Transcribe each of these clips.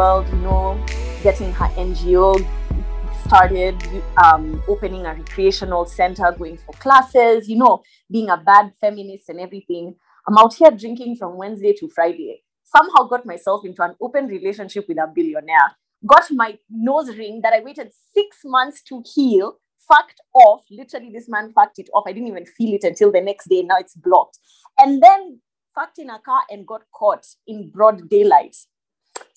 world, you know, getting her NGO started, um, opening a recreational center, going for classes, you know, being a bad feminist and everything. I'm out here drinking from Wednesday to Friday. Somehow got myself into an open relationship with a billionaire. Got my nose ring that I waited six months to heal, fucked off. Literally, this man fucked it off. I didn't even feel it until the next day. Now it's blocked. And then fucked in a car and got caught in broad daylight.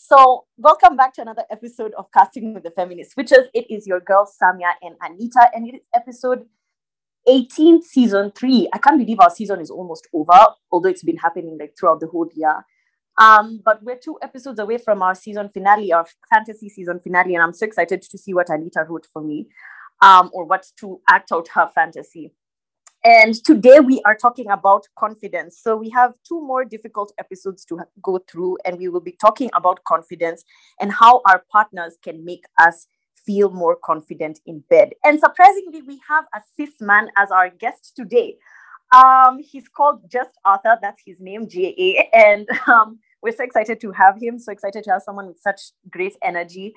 So, welcome back to another episode of Casting with the Feminists, which is it is your girls Samia and Anita, and it is episode 18, season three. I can't believe our season is almost over, although it's been happening like throughout the whole year. Um, but we're two episodes away from our season finale, our fantasy season finale, and I'm so excited to see what Anita wrote for me, um, or what to act out her fantasy. And today we are talking about confidence. So we have two more difficult episodes to go through, and we will be talking about confidence and how our partners can make us feel more confident in bed. And surprisingly, we have a cis man as our guest today. Um, he's called Just Arthur, that's his name, J A. And um, we're so excited to have him, so excited to have someone with such great energy.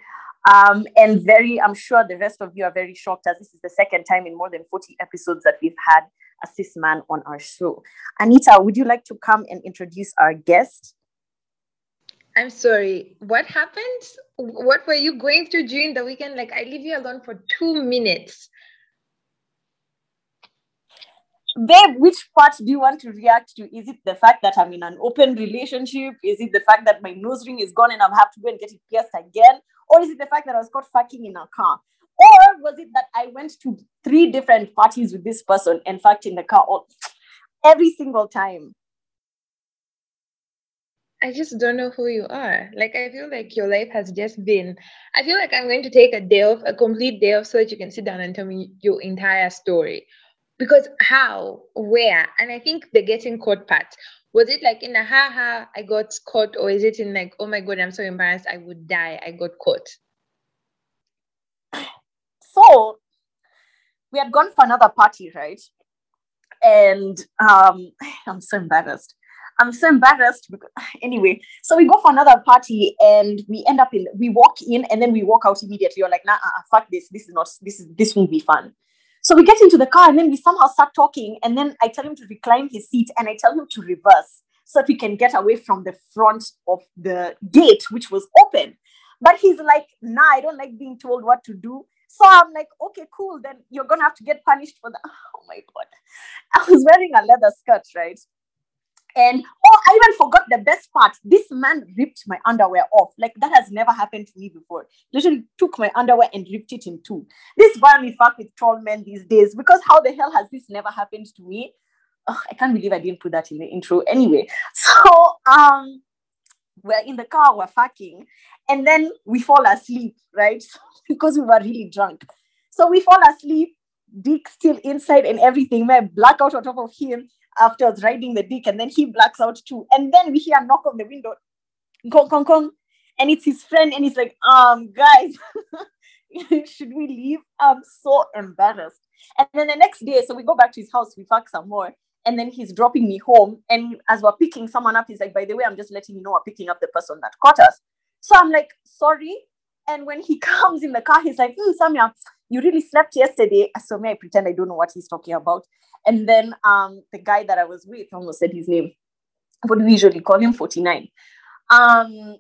Um, and very, I'm sure the rest of you are very shocked as this is the second time in more than 40 episodes that we've had a cis man on our show. Anita, would you like to come and introduce our guest? I'm sorry, what happened? What were you going through during the weekend? Like, I leave you alone for two minutes. Babe, which part do you want to react to? Is it the fact that I'm in an open relationship? Is it the fact that my nose ring is gone and I have to go and get it pierced again? Or is it the fact that I was caught fucking in a car? Or was it that I went to three different parties with this person and fucked in the car all, every single time? I just don't know who you are. Like, I feel like your life has just been. I feel like I'm going to take a day off, a complete day off, so that you can sit down and tell me your entire story. Because how, where, and I think the getting caught part was it like in a ha ha, I got caught, or is it in like, oh my God, I'm so embarrassed, I would die, I got caught? So we had gone for another party, right? And um, I'm so embarrassed. I'm so embarrassed. Because, anyway, so we go for another party and we end up in, we walk in and then we walk out immediately. You're like, nah, uh, fuck this. This is not, this is, this won't be fun. So we get into the car and then we somehow start talking. And then I tell him to recline his seat and I tell him to reverse so that we can get away from the front of the gate, which was open. But he's like, nah, I don't like being told what to do. So I'm like, okay, cool. Then you're gonna have to get punished for that. Oh my god. I was wearing a leather skirt, right? And I even forgot the best part. This man ripped my underwear off. Like that has never happened to me before. Literally took my underwear and ripped it in two. This why me fuck with tall men these days. Because how the hell has this never happened to me? Oh, I can't believe I didn't put that in the intro. Anyway, so um we're in the car, we're fucking, and then we fall asleep, right? because we were really drunk. So we fall asleep, dick still inside and everything. We blackout on top of him after riding the dick, and then he blacks out too. And then we hear a knock on the window, kong kong kong, and it's his friend, and he's like, um, guys, should we leave? I'm so embarrassed. And then the next day, so we go back to his house, we fuck some more. And then he's dropping me home. And as we're picking someone up, he's like, by the way, I'm just letting you know we're picking up the person that caught us. So I'm like, sorry. And when he comes in the car, he's like, hmm, Samia, you really slept yesterday. So may I pretend I don't know what he's talking about. And then um, the guy that I was with almost said his name. Do we usually call him? 49. Um,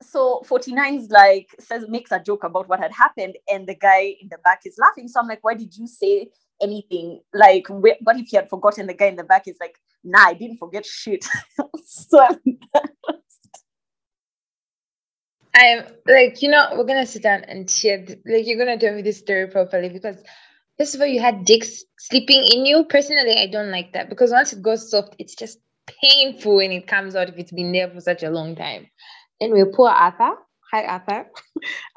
so 49 is like says makes a joke about what had happened, and the guy in the back is laughing. So I'm like, why did you say anything? Like, what if he had forgotten? The guy in the back is like, nah, I didn't forget shit. so I'm like, you know, we're gonna sit down and share. Like, you're gonna tell me this story properly because first of all, you had dicks sleeping in you. Personally, I don't like that because once it goes soft, it's just painful when it comes out if it's been there for such a long time. Anyway, poor Arthur. Hi, Arthur.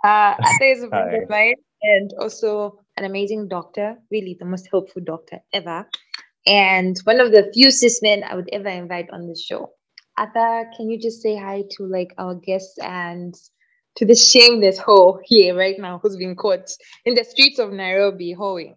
Uh, Arthur is a friend of mine and also an amazing doctor. Really, the most helpful doctor ever, and one of the few cis men I would ever invite on this show. Arthur, can you just say hi to like our guests and to the shameless hoe here right now who's been caught in the streets of Nairobi hoeing?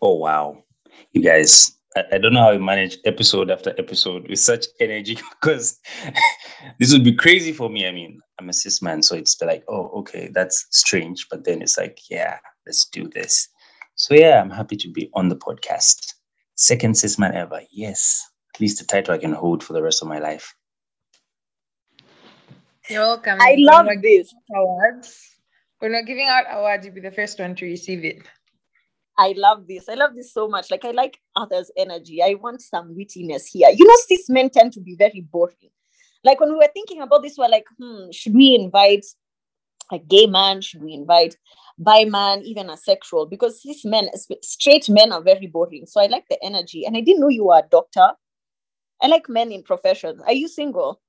Oh wow, you guys! I, I don't know how you manage episode after episode with such energy because this would be crazy for me. I mean, I'm a cis man, so it's like, oh, okay, that's strange. But then it's like, yeah, let's do this. So yeah, I'm happy to be on the podcast. Second cis man ever. Yes. At least a title I can hold for the rest of my life. You're welcome. I love this. Awards. We're not giving out awards. You'll be the first one to receive it. I love this. I love this so much. Like I like others' energy. I want some wittiness here. You know, cis men tend to be very boring. Like when we were thinking about this, we we're like, hmm, should we invite a gay man? Should we invite bi man, even a sexual? Because cis men, straight men are very boring. So I like the energy. And I didn't know you were a doctor. I like men in professions. Are you single?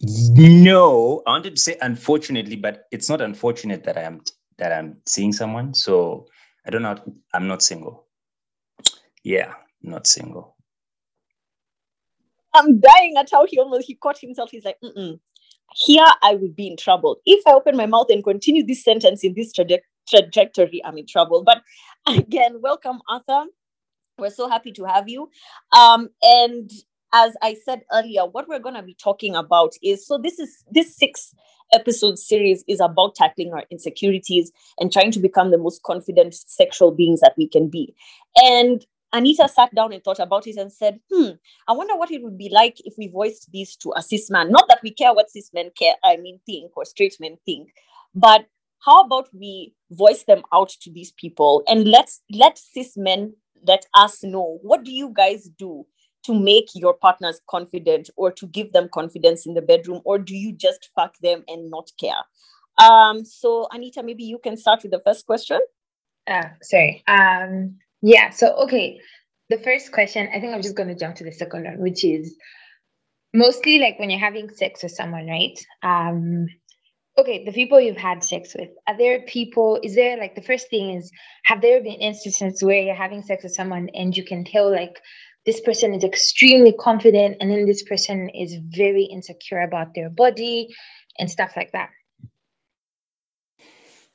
No, I wanted to say unfortunately, but it's not unfortunate that I am that I'm seeing someone. So I don't know. I'm not single. Yeah, not single. I'm dying at how he almost he caught himself. He's like, Mm-mm. here I will be in trouble. If I open my mouth and continue this sentence in this traje- trajectory, I'm in trouble. But again, welcome, Arthur. We're so happy to have you. Um, and as I said earlier, what we're going to be talking about is so this is this six episode series is about tackling our insecurities and trying to become the most confident sexual beings that we can be. And Anita sat down and thought about it and said, Hmm, I wonder what it would be like if we voiced these to a cis man. Not that we care what cis men care, I mean, think or straight men think, but how about we voice them out to these people and let's let cis men let us know. What do you guys do to make your partners confident or to give them confidence in the bedroom or do you just fuck them and not care? Um so anita maybe you can start with the first question. Uh sorry. Um yeah so okay. The first question i think i'm just going to jump to the second one which is mostly like when you're having sex with someone right? Um okay the people you've had sex with are there people is there like the first thing is have there been instances where you're having sex with someone and you can tell like this person is extremely confident and then this person is very insecure about their body and stuff like that?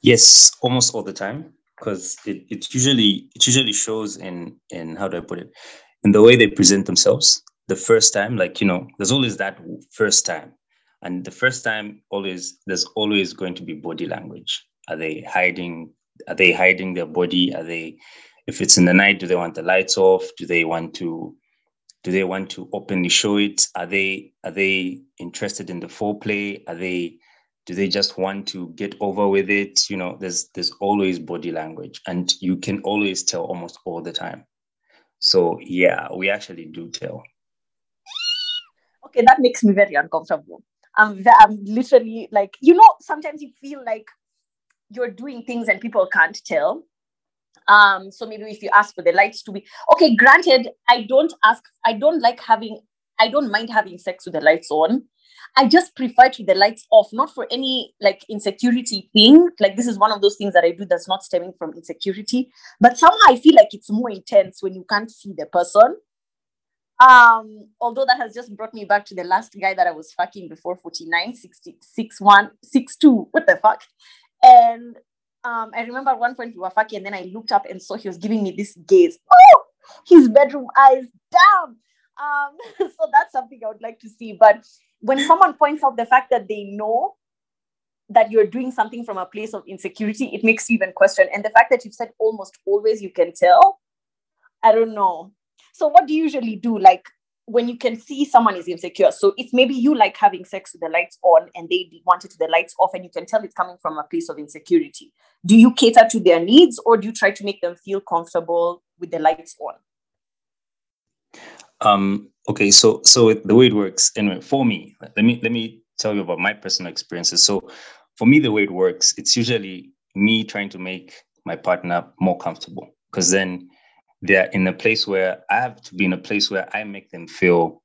Yes almost all the time because it, it usually it usually shows in in how do i put it in the way they present themselves. The first time like you know there's always that first time and the first time always there's always going to be body language. Are they hiding are they hiding their body? Are they if it's in the night do they want the lights off? Do they want to do they want to openly show it? Are they are they interested in the foreplay? Are they do they just want to get over with it? You know there's there's always body language and you can always tell almost all the time. So yeah we actually do tell. Okay that makes me very uncomfortable i'm, I'm literally like you know sometimes you feel like you're doing things and people can't tell um, so maybe if you ask for the lights to be okay, granted, I don't ask, I don't like having, I don't mind having sex with the lights on. I just prefer with the lights off, not for any like insecurity thing. Like this is one of those things that I do that's not stemming from insecurity, but somehow I feel like it's more intense when you can't see the person. Um, although that has just brought me back to the last guy that I was fucking before 49, 60, 6, 1, 6, 2. What the fuck? And um, I remember at one point we were fucking, and then I looked up and saw he was giving me this gaze. Oh, his bedroom eyes, damn. Um, so that's something I would like to see. But when someone points out the fact that they know that you're doing something from a place of insecurity, it makes you even question. And the fact that you've said almost always you can tell, I don't know. So what do you usually do? Like when you can see someone is insecure. So it's maybe you like having sex with the lights on and they want it to the lights off and you can tell it's coming from a place of insecurity, do you cater to their needs or do you try to make them feel comfortable with the lights on? Um, okay, so so the way it works, anyway, for me, let me let me tell you about my personal experiences. So for me, the way it works, it's usually me trying to make my partner more comfortable because then they're in a place where I have to be in a place where I make them feel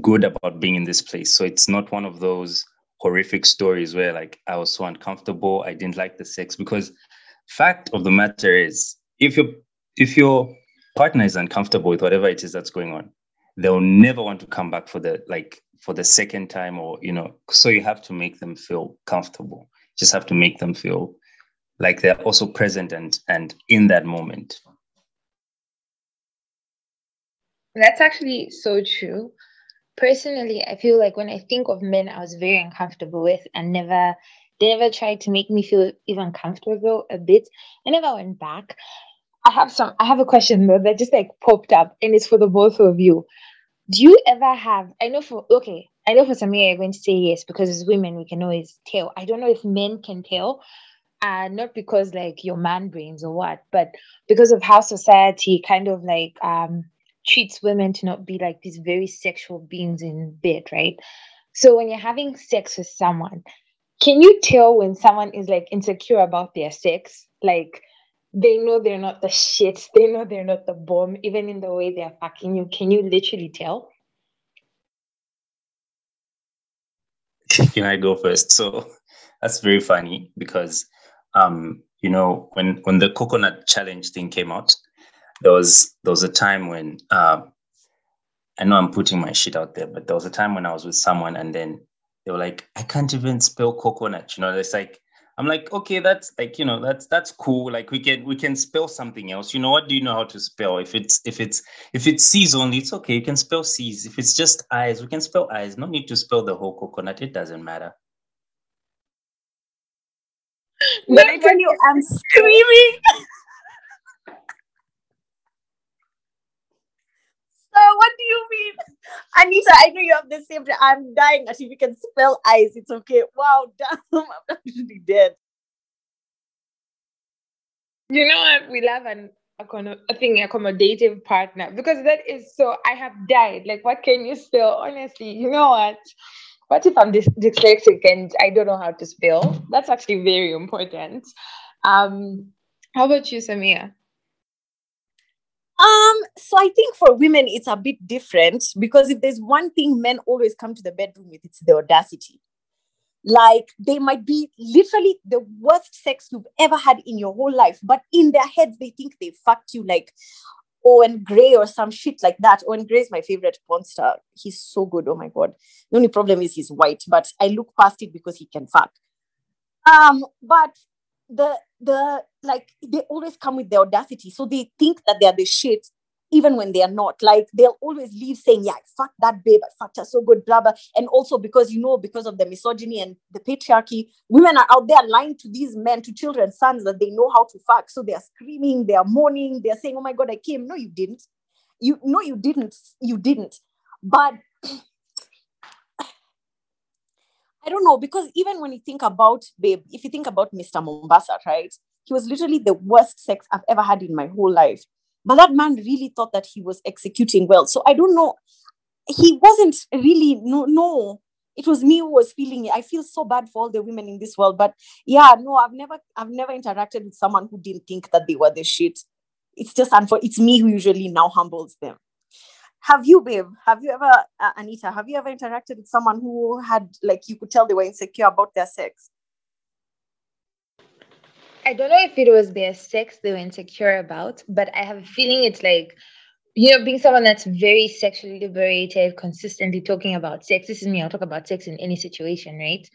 good about being in this place. So it's not one of those horrific stories where like I was so uncomfortable, I didn't like the sex because fact of the matter is if your if your partner is uncomfortable with whatever it is that's going on, they'll never want to come back for the like for the second time or you know so you have to make them feel comfortable. just have to make them feel like they're also present and and in that moment That's actually so true. Personally, I feel like when I think of men I was very uncomfortable with and never they never tried to make me feel even comfortable a bit. I never went back. I have some I have a question though that just like popped up and it's for the both of you. Do you ever have I know for okay, I know for some you're going to say yes because as women we can always tell. I don't know if men can tell. Uh, not because like your man brains or what, but because of how society kind of like um treats women to not be like these very sexual beings in bed, right? So when you're having sex with someone, can you tell when someone is like insecure about their sex? Like they know they're not the shit, they know they're not the bomb, even in the way they're fucking you. Can you literally tell? Can I go first? So that's very funny because um, you know, when when the coconut challenge thing came out, there was there was a time when uh, I know I'm putting my shit out there, but there was a time when I was with someone and then they were like, I can't even spell coconut. You know, it's like I'm like, okay, that's like, you know, that's that's cool. Like we can we can spell something else. You know, what do you know how to spell? If it's if it's if it's C's only, it's okay. You can spell C's. If it's just eyes, we can spell eyes. No need to spell the whole coconut. It doesn't matter. When I tell you I'm screaming. So what do you mean? Anita, I know you have the same. I'm dying. Actually, you can spell eyes. It's okay. Wow, damn, I'm actually dead. You know what? We love an a thing accommodative partner because that is so. I have died. Like, what can you spell? Honestly, you know what? What if I'm dys- dyslexic and I don't know how to spell? That's actually very important. Um, how about you, Samia? Um, so I think for women it's a bit different because if there's one thing men always come to the bedroom with, it's the audacity. Like they might be literally the worst sex you've ever had in your whole life, but in their heads they think they fucked you like Owen Gray or some shit like that. Owen Gray is my favorite porn star. He's so good. Oh my god. The only problem is he's white, but I look past it because he can fuck. Um, but the the like they always come with the audacity so they think that they're the shit even when they are not like they'll always leave saying yeah fuck that babe i fucked her so good blah blah and also because you know because of the misogyny and the patriarchy women are out there lying to these men to children sons that they know how to fuck so they're screaming they're mourning, they're saying oh my god i came no you didn't you no you didn't you didn't but I don't know because even when you think about babe, if you think about Mr. Mombasa, right? He was literally the worst sex I've ever had in my whole life. But that man really thought that he was executing well. So I don't know. He wasn't really no no. It was me who was feeling it. I feel so bad for all the women in this world. But yeah, no, I've never I've never interacted with someone who didn't think that they were the shit. It's just unfor- it's me who usually now humbles them have you babe have you ever uh, anita have you ever interacted with someone who had like you could tell they were insecure about their sex i don't know if it was their sex they were insecure about but i have a feeling it's like you know being someone that's very sexually liberated consistently talking about sex this is me i'll talk about sex in any situation right?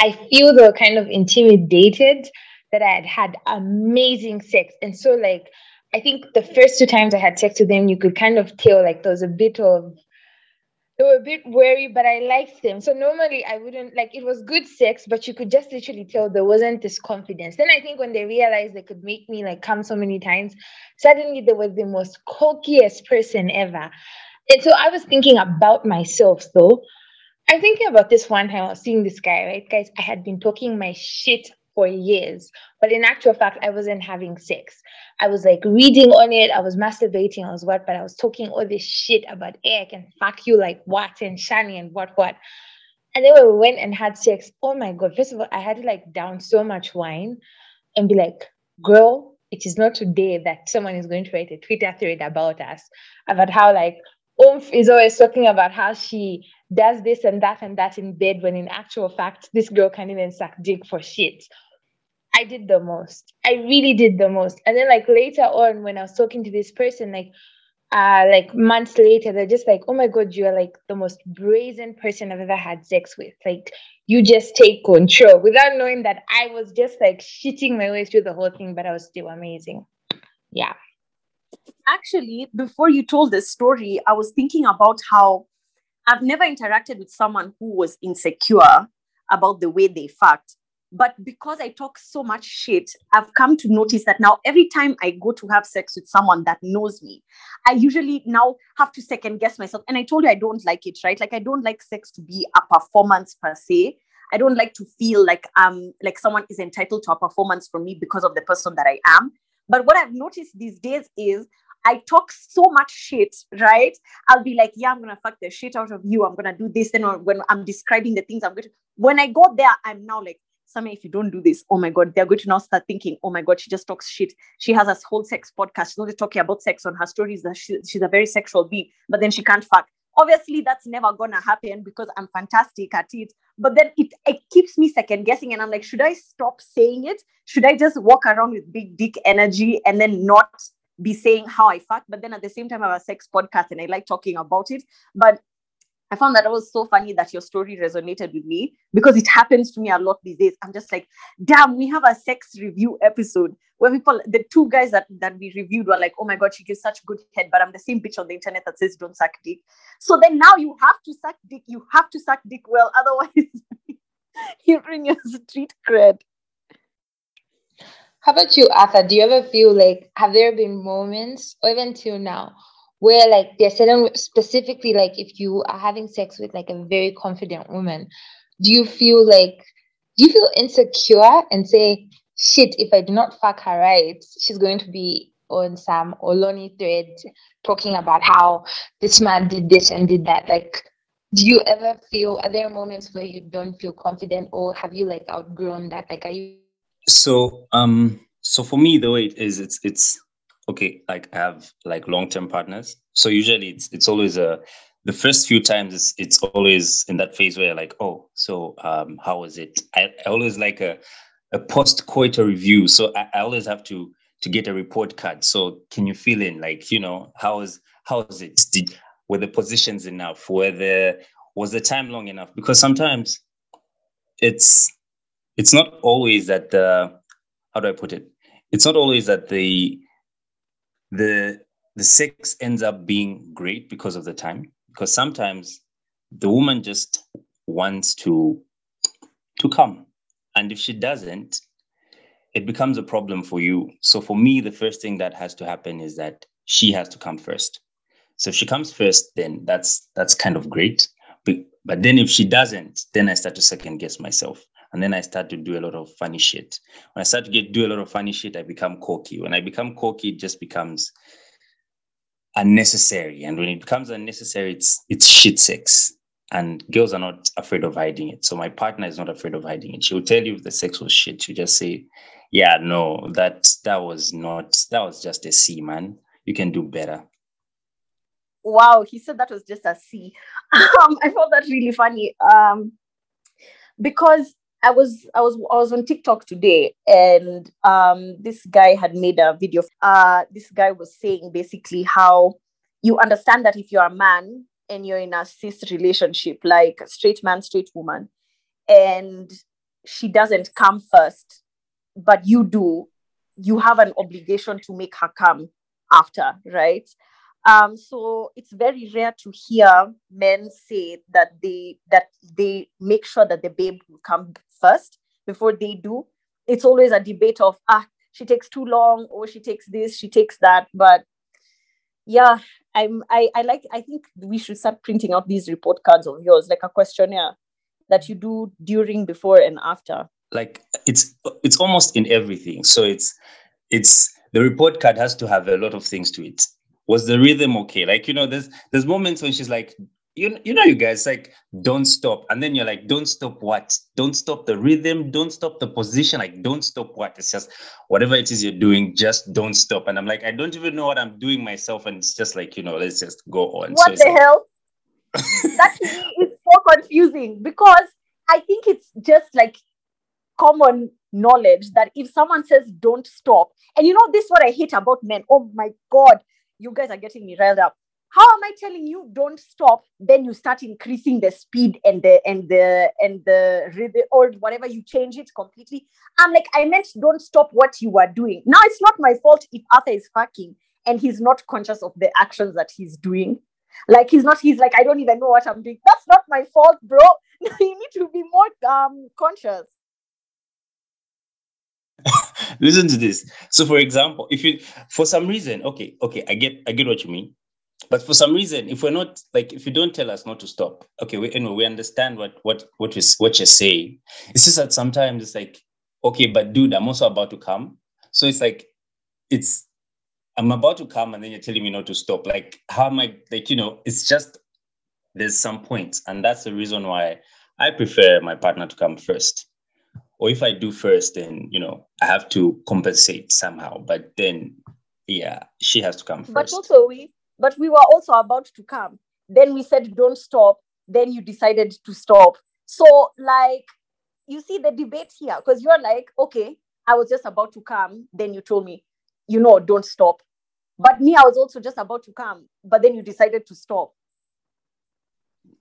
I feel were kind of intimidated that i had had amazing sex. And so like I think the first two times I had sex with them, you could kind of tell like there was a bit of they were a bit wary, but I liked them. So normally I wouldn't like it was good sex, but you could just literally tell there wasn't this confidence. Then I think when they realized they could make me like come so many times, suddenly they were the most cockiest person ever. And so I was thinking about myself though. I'm thinking about this one time I was seeing this guy, right? Guys, I had been talking my shit for years. But in actual fact, I wasn't having sex. I was like reading on it. I was masturbating. I was what? But I was talking all this shit about, I can fuck you like what and shiny and what, what. And then when we went and had sex, oh my God, first of all, I had to like down so much wine and be like, girl, it is not today that someone is going to write a Twitter thread about us, about how like Oomph is always talking about how she does this and that and that in bed when in actual fact this girl can't even suck dick for shit. I did the most. I really did the most. And then like later on when i was talking to this person like uh like months later they're just like oh my god you're like the most brazen person i've ever had sex with. Like you just take control. Without knowing that i was just like shitting my way through the whole thing but i was still amazing. Yeah. Actually, before you told this story, I was thinking about how I've never interacted with someone who was insecure about the way they fucked. But because I talk so much shit, I've come to notice that now every time I go to have sex with someone that knows me, I usually now have to second guess myself. And I told you I don't like it, right? Like I don't like sex to be a performance per se. I don't like to feel like um like someone is entitled to a performance from me because of the person that I am. But what I've noticed these days is I talk so much shit, right? I'll be like, yeah, I'm gonna fuck the shit out of you. I'm gonna do this. Then when I'm describing the things I'm going to, when I go there, I'm now like, Sammy, if you don't do this, oh my God, they're going to now start thinking, oh my God, she just talks shit. She has a whole sex podcast. She's only talking about sex on her stories. That she, she's a very sexual being, but then she can't fuck. Obviously, that's never gonna happen because I'm fantastic at it. But then it, it keeps me second guessing, and I'm like, should I stop saying it? Should I just walk around with big dick energy and then not be saying how I fuck? But then at the same time, I have a sex podcast and I like talking about it. But I found that it was so funny that your story resonated with me because it happens to me a lot these days. I'm just like, damn, we have a sex review episode where people, the two guys that, that we reviewed were like, oh my God, she gives such good head, but I'm the same bitch on the internet that says don't suck dick. So then now you have to suck dick. You have to suck dick well. Otherwise, you bring your street cred. How about you, Arthur? Do you ever feel like, have there been moments, or even till now, where like they're certain specifically like if you are having sex with like a very confident woman do you feel like do you feel insecure and say shit if i do not fuck her right she's going to be on some Oloni thread talking about how this man did this and did that like do you ever feel are there moments where you don't feel confident or have you like outgrown that like are you so um so for me the way it is it's it's okay, like I have like long-term partners. So usually it's it's always a the first few times it's, it's always in that phase where like, oh, so um, how was it? I, I always like a a post-coital review. So I, I always have to to get a report card. So can you feel in like, you know, how is how is it? Did were the positions enough? Were the was the time long enough? Because sometimes it's it's not always that the how do I put it? It's not always that the the the sex ends up being great because of the time because sometimes the woman just wants to to come. And if she doesn't it becomes a problem for you. So for me the first thing that has to happen is that she has to come first. So if she comes first then that's that's kind of great. But, but then if she doesn't then i start to second guess myself and then I start to do a lot of funny shit. When I start to get do a lot of funny shit, I become cocky. When I become cocky, it just becomes unnecessary. And when it becomes unnecessary, it's it's shit sex. And girls are not afraid of hiding it. So my partner is not afraid of hiding it. She'll tell you if the sex was shit. She'll just say, Yeah, no, that that was not that was just a C, man. You can do better. Wow, he said that was just a C. Um, I found that really funny. Um, because I was I was I was on TikTok today and um this guy had made a video. Uh this guy was saying basically how you understand that if you're a man and you're in a cis relationship, like straight man, straight woman, and she doesn't come first, but you do, you have an obligation to make her come after, right? Um, so it's very rare to hear men say that they that they make sure that the babe will come first before they do. It's always a debate of ah, she takes too long, or she takes this, she takes that. But yeah, I'm I, I like I think we should start printing out these report cards of yours, like a questionnaire that you do during, before, and after. Like it's it's almost in everything. So it's it's the report card has to have a lot of things to it was the rhythm okay? Like, you know, there's there's moments when she's like, you, you know, you guys like, don't stop. And then you're like, don't stop what? Don't stop the rhythm. Don't stop the position. Like, don't stop what? It's just whatever it is you're doing, just don't stop. And I'm like, I don't even know what I'm doing myself. And it's just like, you know, let's just go on. What so the like, hell? that is so confusing because I think it's just like common knowledge that if someone says don't stop, and you know, this is what I hate about men. Oh my God you guys are getting me riled up. How am I telling you don't stop? Then you start increasing the speed and the and the and the rhythm or whatever you change it completely. I'm like, I meant don't stop what you are doing. Now it's not my fault if Arthur is fucking and he's not conscious of the actions that he's doing. Like he's not, he's like, I don't even know what I'm doing. That's not my fault, bro. you need to be more um conscious. Listen to this. So, for example, if you, for some reason, okay, okay, I get, I get what you mean. But for some reason, if we're not like, if you don't tell us not to stop, okay, we, anyway, we understand what what what is what you're saying. It's just that sometimes it's like, okay, but dude, I'm also about to come. So it's like, it's I'm about to come, and then you're telling me not to stop. Like, how am I? Like, you know, it's just there's some points, and that's the reason why I prefer my partner to come first or if I do first, then you know I have to compensate somehow. But then, yeah, she has to come first. But also we, but we were also about to come. Then we said don't stop. Then you decided to stop. So like, you see the debate here because you're like, okay, I was just about to come. Then you told me, you know, don't stop. But me, I was also just about to come. But then you decided to stop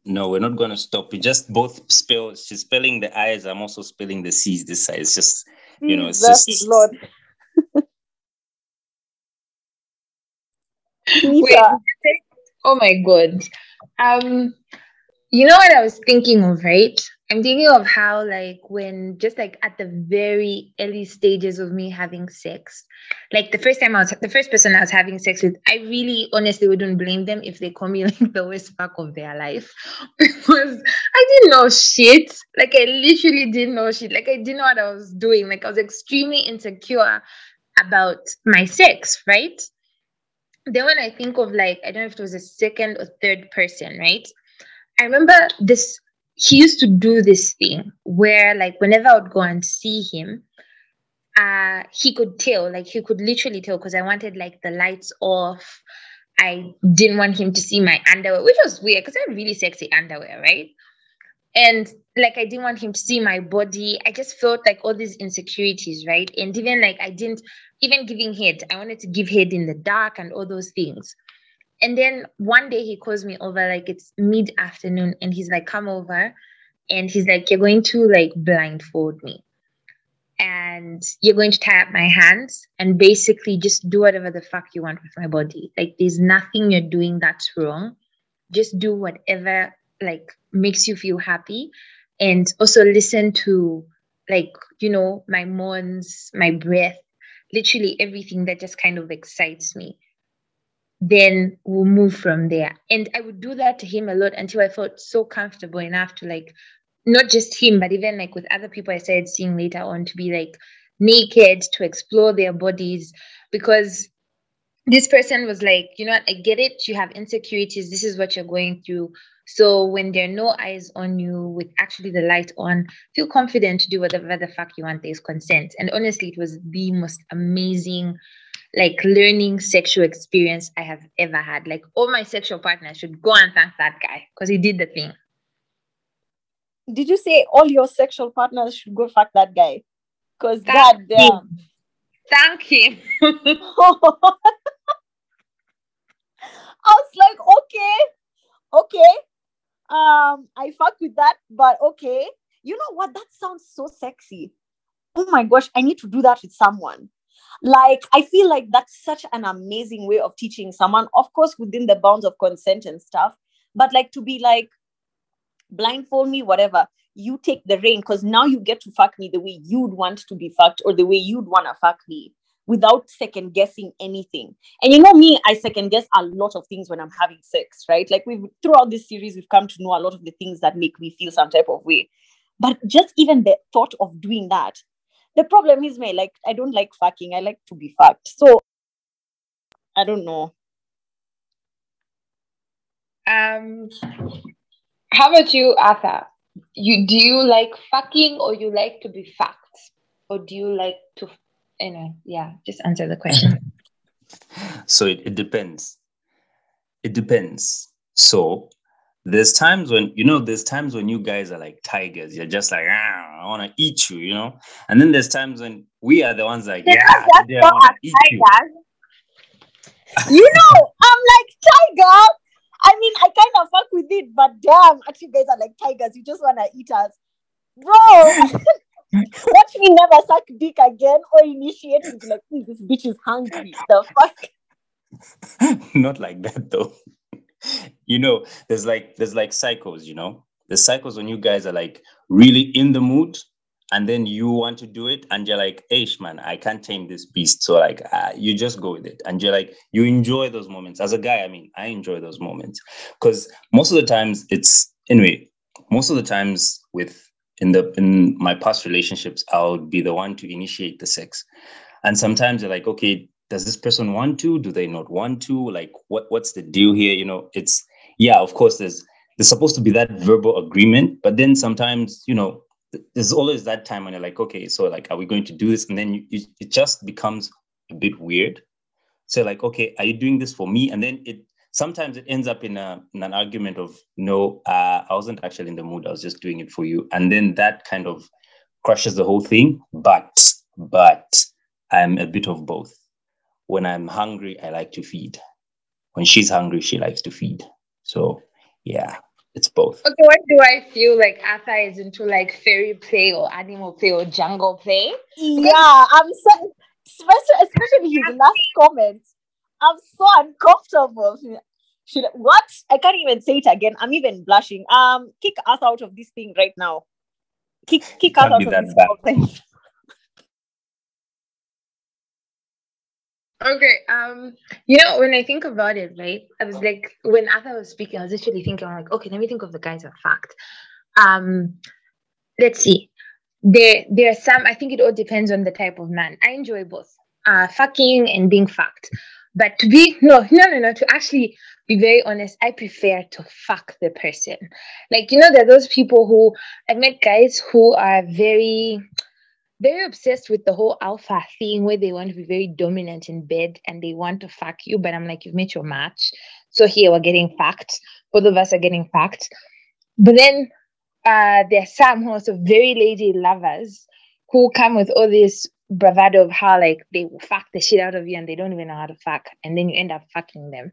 no, we're not going to stop. We just both spell. She's spelling the I's. I'm also spelling the C's this side. It's just, you know, it's That's just. Lord. Wait, oh my god. Um, you know what I was thinking of, right? I'm thinking of how, like, when just like at the very early stages of me having sex, like the first time I was the first person I was having sex with, I really honestly wouldn't blame them if they call me like the worst fuck of their life because I didn't know shit. Like, I literally didn't know shit. Like, I didn't know what I was doing. Like, I was extremely insecure about my sex, right? Then when I think of like, I don't know if it was a second or third person, right? I remember this he used to do this thing where like whenever I would go and see him, uh he could tell, like he could literally tell because I wanted like the lights off. I didn't want him to see my underwear, which was weird because I had really sexy underwear, right? And like I didn't want him to see my body. I just felt like all these insecurities, right? And even like I didn't even giving head. I wanted to give head in the dark and all those things. And then one day he calls me over, like it's mid afternoon, and he's like, come over. And he's like, you're going to like blindfold me. And you're going to tie up my hands and basically just do whatever the fuck you want with my body. Like there's nothing you're doing that's wrong. Just do whatever like makes you feel happy. And also listen to like, you know, my moans, my breath, literally everything that just kind of excites me then we'll move from there. And I would do that to him a lot until I felt so comfortable enough to like, not just him, but even like with other people I started seeing later on to be like naked, to explore their bodies. Because this person was like, you know what, I get it. You have insecurities. This is what you're going through. So when there are no eyes on you with actually the light on, feel confident to do whatever the fuck you want. There's consent. And honestly, it was the most amazing like learning sexual experience I have ever had. Like all my sexual partners should go and thank that guy because he did the thing. Did you say all your sexual partners should go fuck that guy? Because god damn. Thank him. I was like, okay, okay. Um, I fuck with that, but okay. You know what? That sounds so sexy. Oh my gosh, I need to do that with someone like i feel like that's such an amazing way of teaching someone of course within the bounds of consent and stuff but like to be like blindfold me whatever you take the reign because now you get to fuck me the way you'd want to be fucked or the way you'd want to fuck me without second guessing anything. And you know me i second guess a lot of things when i'm having sex right? Like we've throughout this series we've come to know a lot of the things that make me feel some type of way. But just even the thought of doing that the problem is me like i don't like fucking i like to be fucked. So i don't know. Um how about you arthur? You do you like fucking or you like to be fucked? Or do you like to you know yeah just answer the question. So it, it depends. It depends. So there's times when you know there's times when you guys are like tigers. You're just like ah, i want to eat you you know? And then there's times when we are the ones like yeah today I wanna eat you. you know i'm like tiger? I mean i kind of fuck with it but damn actually guys are like tigers. You just want to eat us. Bro watch me never suck dick again or initiate it? Like "Hmm, this bitch is hungry. The fuck? Not like that though. You know, there's like there's like cycles, you know. The cycles when you guys are like really in the mood and then you want to do it and you're like hey man i can't tame this beast. So like uh, you just go with it and you're like you enjoy those moments. As a guy i mean i enjoy those moments because most of the times it's anyway most of the times with in the in my past relationships i'll be the one to initiate the sex. And sometimes you're like okay does this person want to? Do they not want to? Like what what's the deal here? You know it's yeah of course there's there's supposed to be that verbal agreement but then sometimes you know there's always that time when you're like okay so like are we going to do this? And then you, it just becomes a bit weird. So like okay are you doing this for me? And then it sometimes it ends up in a in an argument of no uh, i wasn't actually in the mood. I was just doing it for you. And then that kind of crushes the whole thing but but i'm a bit of both when I'm hungry, I like to feed. When she's hungry, she likes to feed. So yeah, it's both. Okay, what do I feel like Arthur is into like fairy play or animal play or jungle play? Yeah, I'm so especially especially his last comment. I'm so uncomfortable. Should what? I can't even say it again. I'm even blushing. Um, kick us out of this thing right now. Kick kick us out of this thing. Okay. Um, you know, when I think about it, right, I was like, when Arthur was speaking, I was actually thinking, I'm like, okay, let me think of the guys of fact. Um, let's see. There, there are some. I think it all depends on the type of man. I enjoy both, uh, fucking and being fucked. But to be no, no, no, no. To actually be very honest, I prefer to fuck the person. Like you know, there are those people who I met guys who are very very obsessed with the whole alpha thing where they want to be very dominant in bed and they want to fuck you. But I'm like, you've met your match. So here we're getting fucked. Both of us are getting fucked. But then uh, there are some who are also very lady lovers who come with all this bravado of how like they will fuck the shit out of you and they don't even know how to fuck. And then you end up fucking them.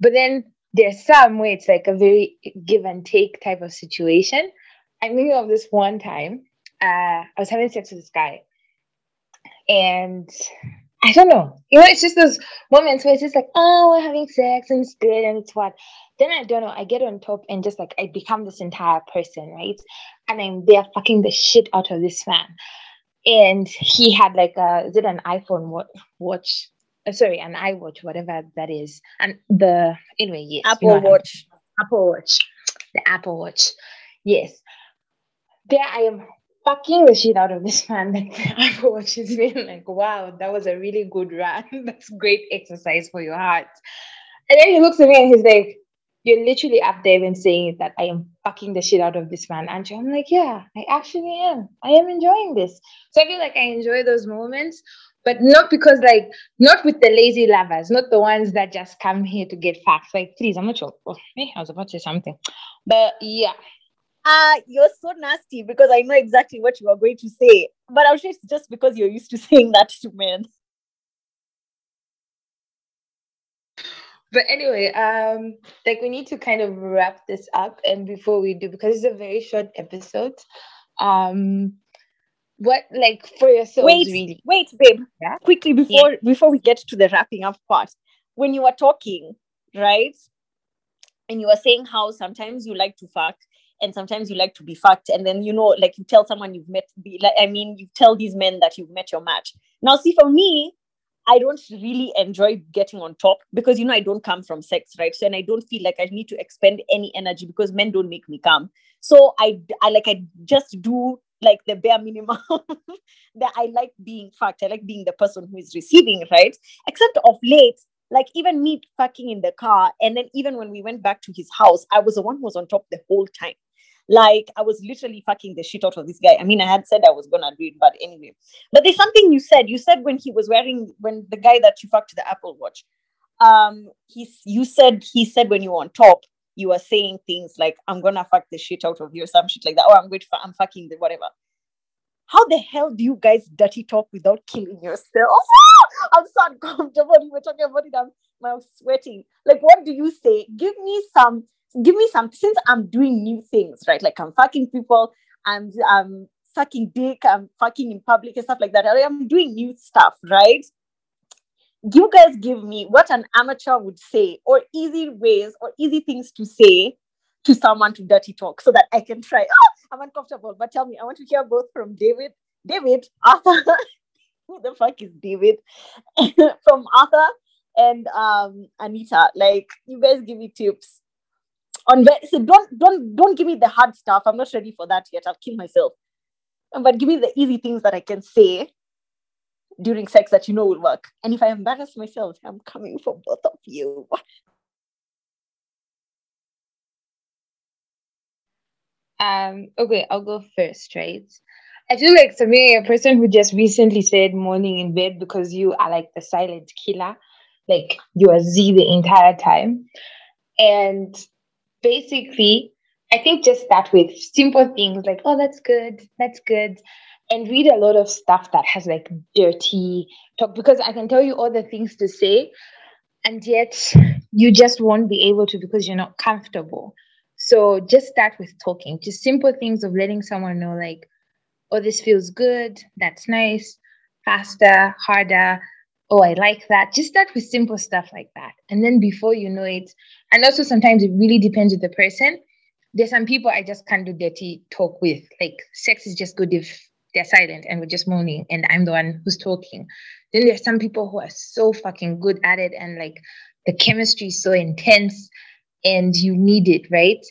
But then there's some where it's like a very give and take type of situation. I'm thinking of this one time uh, I was having sex with this guy, and I don't know. You know, it's just those moments where it's just like, oh, we're having sex and it's good and it's what. Then I don't know. I get on top and just like I become this entire person, right? And I'm there fucking the shit out of this man. And he had like a is it an iPhone watch? Uh, sorry, an iWatch, whatever that is. And the anyway, yes, Apple you know Watch. Apple Watch. The Apple Watch. Yes. There I am fucking the shit out of this man. Like I've watched his been like, wow, that was a really good run. That's great exercise for your heart. And then he looks at me and he's like, You're literally up there and saying that I am fucking the shit out of this man. And I'm like, Yeah, I actually am. I am enjoying this. So I feel like I enjoy those moments, but not because like not with the lazy lovers, not the ones that just come here to get facts. Like, please, I'm not sure. Oh, I was about to say something. But yeah, uh, you're so nasty because I know exactly what you are going to say. But I'm sure it's just because you're used to saying that to men. But anyway, um, like we need to kind of wrap this up, and before we do, because it's a very short episode, um, what like for yourself? Wait, really? wait, babe. Yeah? Quickly before yeah. before we get to the wrapping up part, when you were talking, right, and you were saying how sometimes you like to fuck and sometimes you like to be fucked and then you know like you tell someone you've met like i mean you tell these men that you've met your match. Now see for me i don't really enjoy getting on top because you know i don't come from sex right? So and i don't feel like i need to expend any energy because men don't make me come. So i i like i just do like the bare minimum that i like being fucked. I like being the person who is receiving right? Except of late like even me fucking in the car and then even when we went back to his house i was the one who was on top the whole time like I was literally fucking the shit out of this guy. I mean, I had said I was gonna do it, but anyway. But there's something you said. You said when he was wearing when the guy that you fucked the Apple Watch, um, he's you said he said when you were on top, you were saying things like I'm gonna fuck the shit out of you or some shit like that. Or I'm going to I'm fucking the whatever. How the hell do you guys dirty talk without killing yourselves? I'm so uncomfortable. You were talking about it. I'm, I'm sweating. Like, what do you say? Give me some give me some since I'm doing new things, right? Like I'm fucking people, I'm I'm fucking dick, I'm fucking in public and stuff like that. I'm doing new stuff, right? you guys give me what an amateur would say, or easy ways or easy things to say to someone to dirty talk so that I can try. Oh, I'm uncomfortable, but tell me, I want to hear both from David, David, Arthur. Who the fuck is David? from Arthur and um Anita. Like, you guys give me tips on so don't don't don't give me the hard stuff. I'm not ready for that yet. I'll kill myself. But give me the easy things that I can say during sex that you know will work. And if I embarrass myself, I'm coming for both of you. Um, okay, I'll go first, right? I feel like to me, a person who just recently said morning in bed because you are like the silent killer, like you are Z the entire time. And basically, I think just start with simple things like, oh, that's good, that's good. And read a lot of stuff that has like dirty talk because I can tell you all the things to say, and yet you just won't be able to because you're not comfortable. So just start with talking, just simple things of letting someone know, like, oh, this feels good, that's nice, faster, harder, oh, I like that. Just start with simple stuff like that. And then before you know it, and also sometimes it really depends with the person. There's some people I just can't do dirty talk with. Like sex is just good if they're silent and we're just moaning and I'm the one who's talking. Then there's some people who are so fucking good at it and like the chemistry is so intense and you need it, right?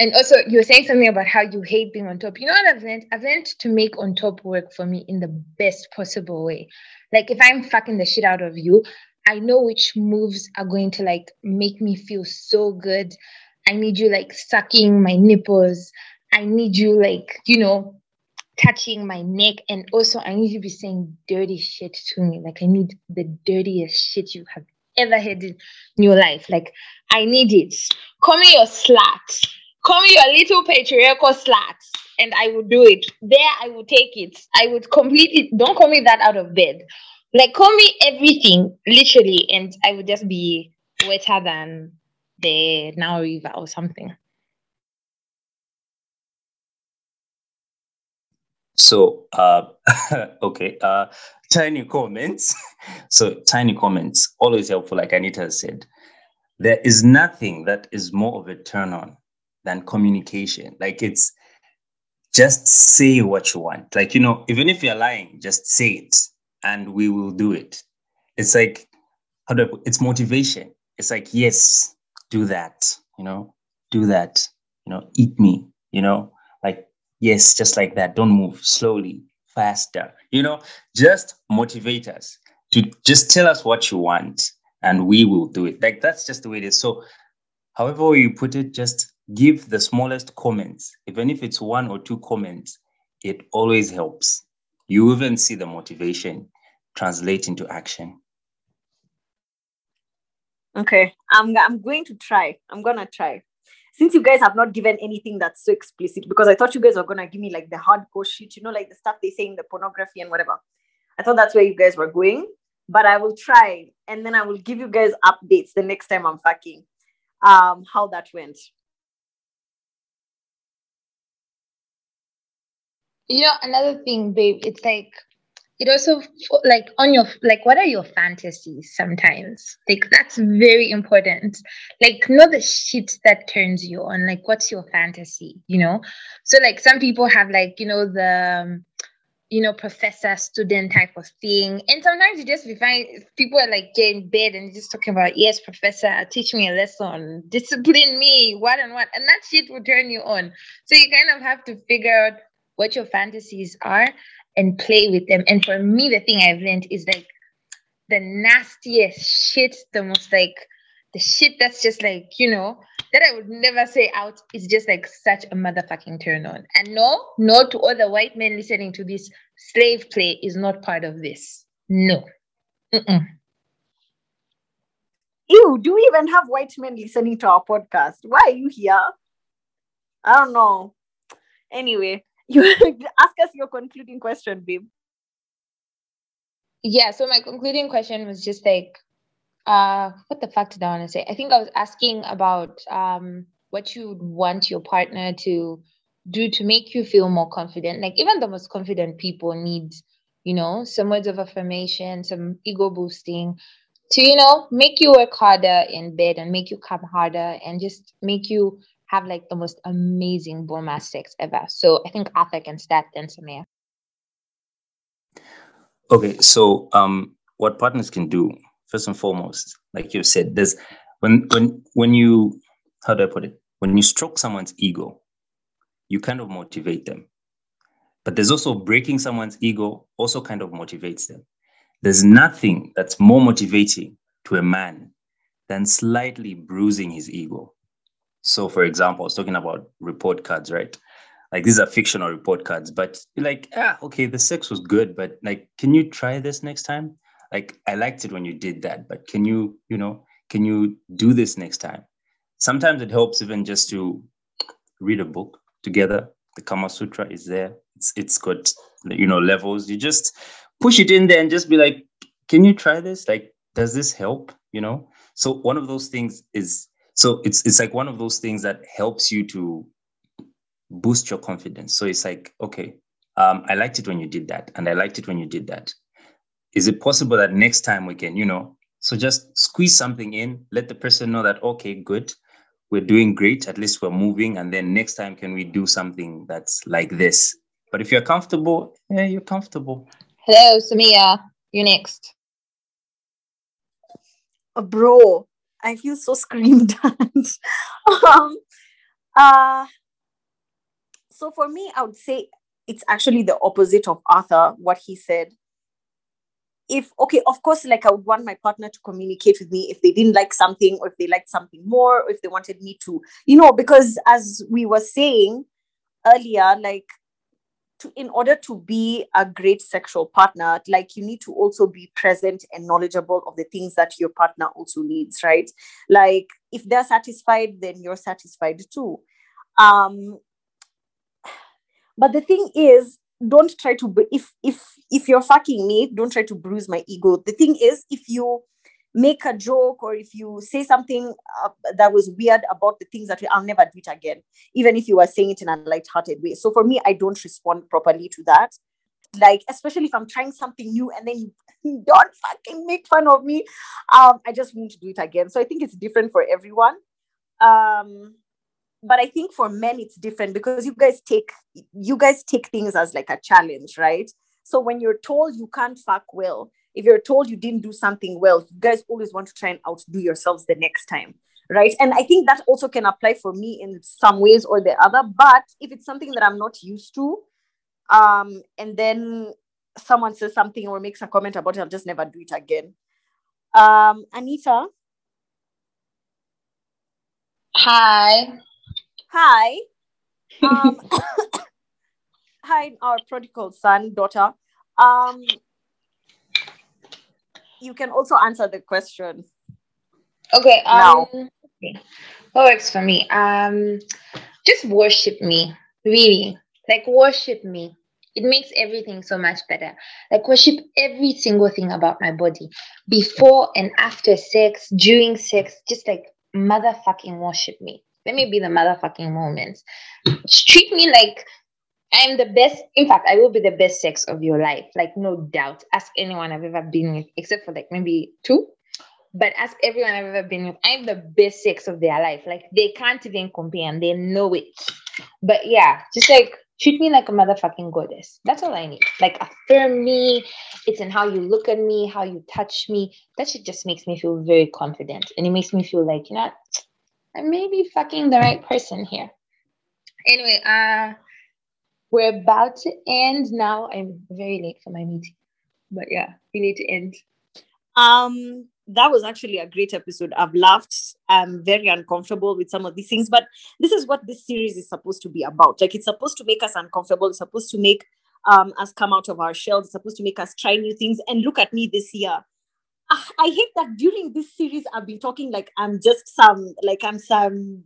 And also, you were saying something about how you hate being on top. You know what I've learned? I've learned to make on top work for me in the best possible way. Like if I'm fucking the shit out of you, I know which moves are going to like make me feel so good. I need you like sucking my nipples. I need you like, you know, touching my neck. And also I need you to be saying dirty shit to me. Like I need the dirtiest shit you have ever had in your life. Like I need it. Call me your slut. Me your little patriarchal slacks and I would do it. There, I would take it. I would complete it. Don't call me that out of bed. Like, call me everything, literally, and I would just be wetter than the Nile River or something. So, uh, okay, uh, tiny comments. so, tiny comments, always helpful, like Anita said. There is nothing that is more of a turn on than communication. Like, it's just say what you want. Like, you know, even if you're lying, just say it and we will do it. It's like, how do I it's motivation. It's like, yes, do that, you know, do that, you know, eat me, you know, like, yes, just like that. Don't move slowly, faster, you know, just motivate us to just tell us what you want and we will do it. Like, that's just the way it is. So, however you put it, just give the smallest comments, even if it's one or two comments, it always helps. You even see the motivation translate into action. Okay, I'm, I'm going to try. I'm going to try. Since you guys have not given anything that's so explicit, because I thought you guys were going to give me like the hardcore shit, you know, like the stuff they say in the pornography and whatever. I thought that's where you guys were going, but I will try and then I will give you guys updates the next time I'm fucking um, how that went. You know another thing babe it's like it also like on your like what are your fantasies sometimes? Like that's very important. Like know the shit that turns you on like what's your fantasy you know? So like some people have like you know the um, you know professor student type of thing. And sometimes you just find people are like getting bed and just talking about yes professor teach me a lesson. Discipline me what and what. And that shit will turn you on. So you kind of have to figure out what your fantasies are and play with them. And for me, the thing I've learned is like the nastiest shit, the most like the shit that's just like, you know, that I would never say out is just like such a motherfucking turn on. And no, no to all the white men listening to this, slave play is not part of this. No. Mm-mm. Ew, do we even have white men listening to our podcast? Why are you here? I don't know. Anyway, you ask us your concluding question, babe. Yeah, so my concluding question was just like, uh, what the fuck did I want to say? I think I was asking about um what you would want your partner to do to make you feel more confident. Like even the most confident people need, you know, some words of affirmation, some ego boosting to you know make you work harder in bed and make you come harder and just make you have like the most amazing boma sex ever. So I think Arthur can start then Samia. Okay, so um, what partners can do first and foremost, like you said, there's when when when you how do I put it? When you stroke someone's ego, you kind of motivate them. But there's also breaking someone's ego also kind of motivates them. There's nothing that's more motivating to a man than slightly bruising his ego. So, for example, I was talking about report cards, right? Like these are fictional report cards, but like, ah, okay, the sex was good, but like, can you try this next time? Like, I liked it when you did that, but can you, you know, can you do this next time? Sometimes it helps even just to read a book together. The Kama Sutra is there. It's it's got you know levels. You just push it in there and just be like, can you try this? Like, does this help? You know. So one of those things is so it's it's like one of those things that helps you to boost your confidence. So it's like okay um, i liked it when you did that and i liked it when you did that. Is it possible that next time we can you know so just squeeze something in let the person know that okay good we're doing great at least we're moving and then next time can we do something that's like this? But if you're comfortable yeah you're comfortable. Hello samia you're next. Uh, bro I feel so screamed at. um, uh, so for me, I would say it's actually the opposite of Arthur, what he said. If, okay, of course, like I would want my partner to communicate with me if they didn't like something or if they liked something more, or if they wanted me to, you know, because as we were saying earlier, like to in order to be a great sexual partner like you need to also be present and knowledgeable of the things that your partner also needs right? Like if they're satisfied then you're satisfied too. Um but the thing is don't try to if if if you're fucking me don't try to bruise my ego. The thing is if you make a joke or if you say something uh, that was weird about the things that I'll never do it again, even if you were saying it in a light-hearted way. So for me, I don't respond properly to that. Like, especially if I'm trying something new and then you don't fucking make fun of me, um, I just won't do it again. So I think it's different for everyone. Um, but I think for men it's different because you guys take you guys take things as like a challenge, right? So when you're told you can't fuck well, if you're told you didn't do something well, you guys always want to try and outdo yourselves the next time. Right. And I think that also can apply for me in some ways or the other. But if it's something that I'm not used to, um, and then someone says something or makes a comment about it, I'll just never do it again. Um, Anita. Hi. Hi. Um, hi, our prodigal son, daughter. Um, you can also answer the question. Okay. Um, okay. What works for me? Um, just worship me, really. Like worship me. It makes everything so much better. Like worship every single thing about my body, before and after sex, during sex. Just like motherfucking worship me. Let me be the motherfucking moments. Treat me like I'm the best. In fact, I will be the best sex of your life. Like, no doubt. Ask anyone I've ever been with, except for like maybe two. But ask everyone I've ever been with, I'm the best sex of their life. Like, they can't even compare and they know it. But yeah, just like treat me like a motherfucking goddess. That's all I need. Like, affirm me. It's in how you look at me, how you touch me. That shit just makes me feel very confident. And it makes me feel like, you know, I may be fucking the right person here. Anyway, uh, we're about to end now. I'm very late for my meeting, but yeah, we need to end. Um, that was actually a great episode. I've laughed. I'm very uncomfortable with some of these things, but this is what this series is supposed to be about. Like, it's supposed to make us uncomfortable. It's supposed to make um, us come out of our shells. It's supposed to make us try new things. And look at me this year. Ah, I hate that during this series, I've been talking like I'm just some, like I'm some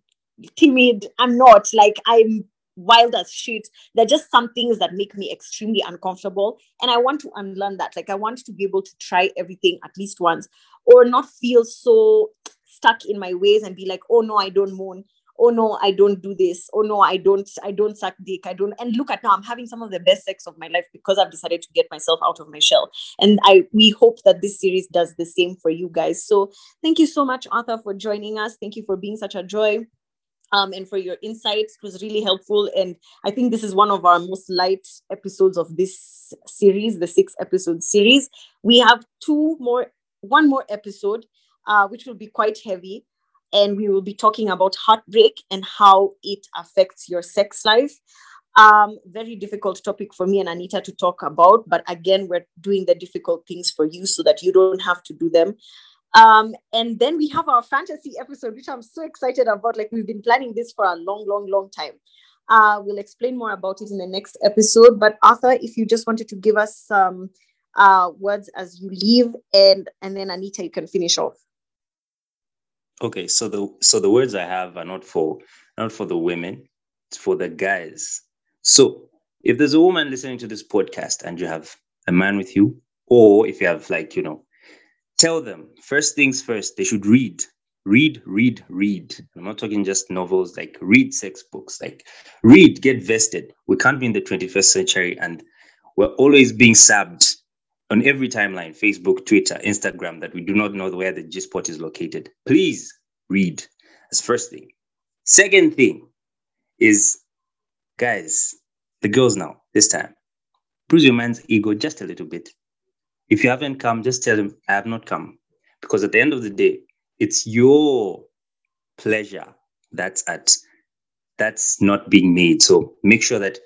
timid. I'm not. Like, I'm wild as shit. There are just some things that make me extremely uncomfortable. And I want to unlearn that. Like, I want to be able to try everything at least once or not feel so stuck in my ways and be like, oh no, I don't moan. oh no i don't do this oh no i don't i don't suck dick i don't and look at now i'm having some of the best sex of my life because i've decided to get myself out of my shell and i we hope that this series does the same for you guys so thank you so much arthur for joining us thank you for being such a joy um, and for your insights. It was really helpful. And I think this is one of our most light episodes of this series, the six episode series. We have two more, one more episode, uh, which will be quite heavy. And we will be talking about heartbreak and how it affects your sex life. Um, very difficult topic for me and Anita to talk about. But again, we're doing the difficult things for you so that you don't have to do them. Um, and then we have our fantasy episode, which I'm so excited about. Like we've been planning this for a long, long, long time. Uh, we'll explain more about it in the next episode. But Arthur, if you just wanted to give us some uh, words as you leave, and and then Anita, you can finish off. Okay, so the so the words I have are not for not for the women, it's for the guys. So if there's a woman listening to this podcast and you have a man with you, or if you have like you know tell them first things first, they should read. Read, read, read. I'm not talking just novels, like read sex books, like read, get vested. We can't be in the 21st century and we're always being sabbed on every timeline Facebook, Twitter, Instagram that we do not know where the G spot is located. Please read. As first thing. Second thing is, guys, the girls now, this time, bruise your man's ego just a little bit. If you haven't come, just tell him, I have not come. Because at the end of the day, it's your pleasure that's at that's not being made. So make sure that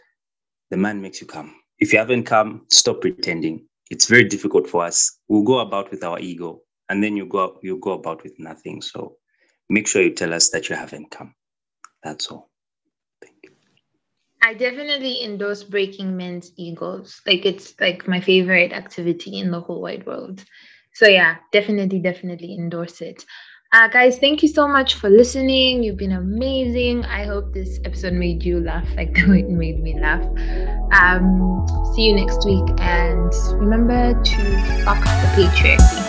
the man makes you come. If you haven't come, stop pretending. It's very difficult for us. We'll go about with our ego, and then you go you go about with nothing. So make sure you tell us that you haven't come. That's all. I definitely endorse breaking men's egos. Like it's like my favorite activity in the whole wide world. So yeah, definitely, definitely endorse it. Uh, guys, thank you so much for listening. You've been amazing. I hope this episode made you laugh like the way it made me laugh. Um, see you next week, and remember to fuck the patriarchy.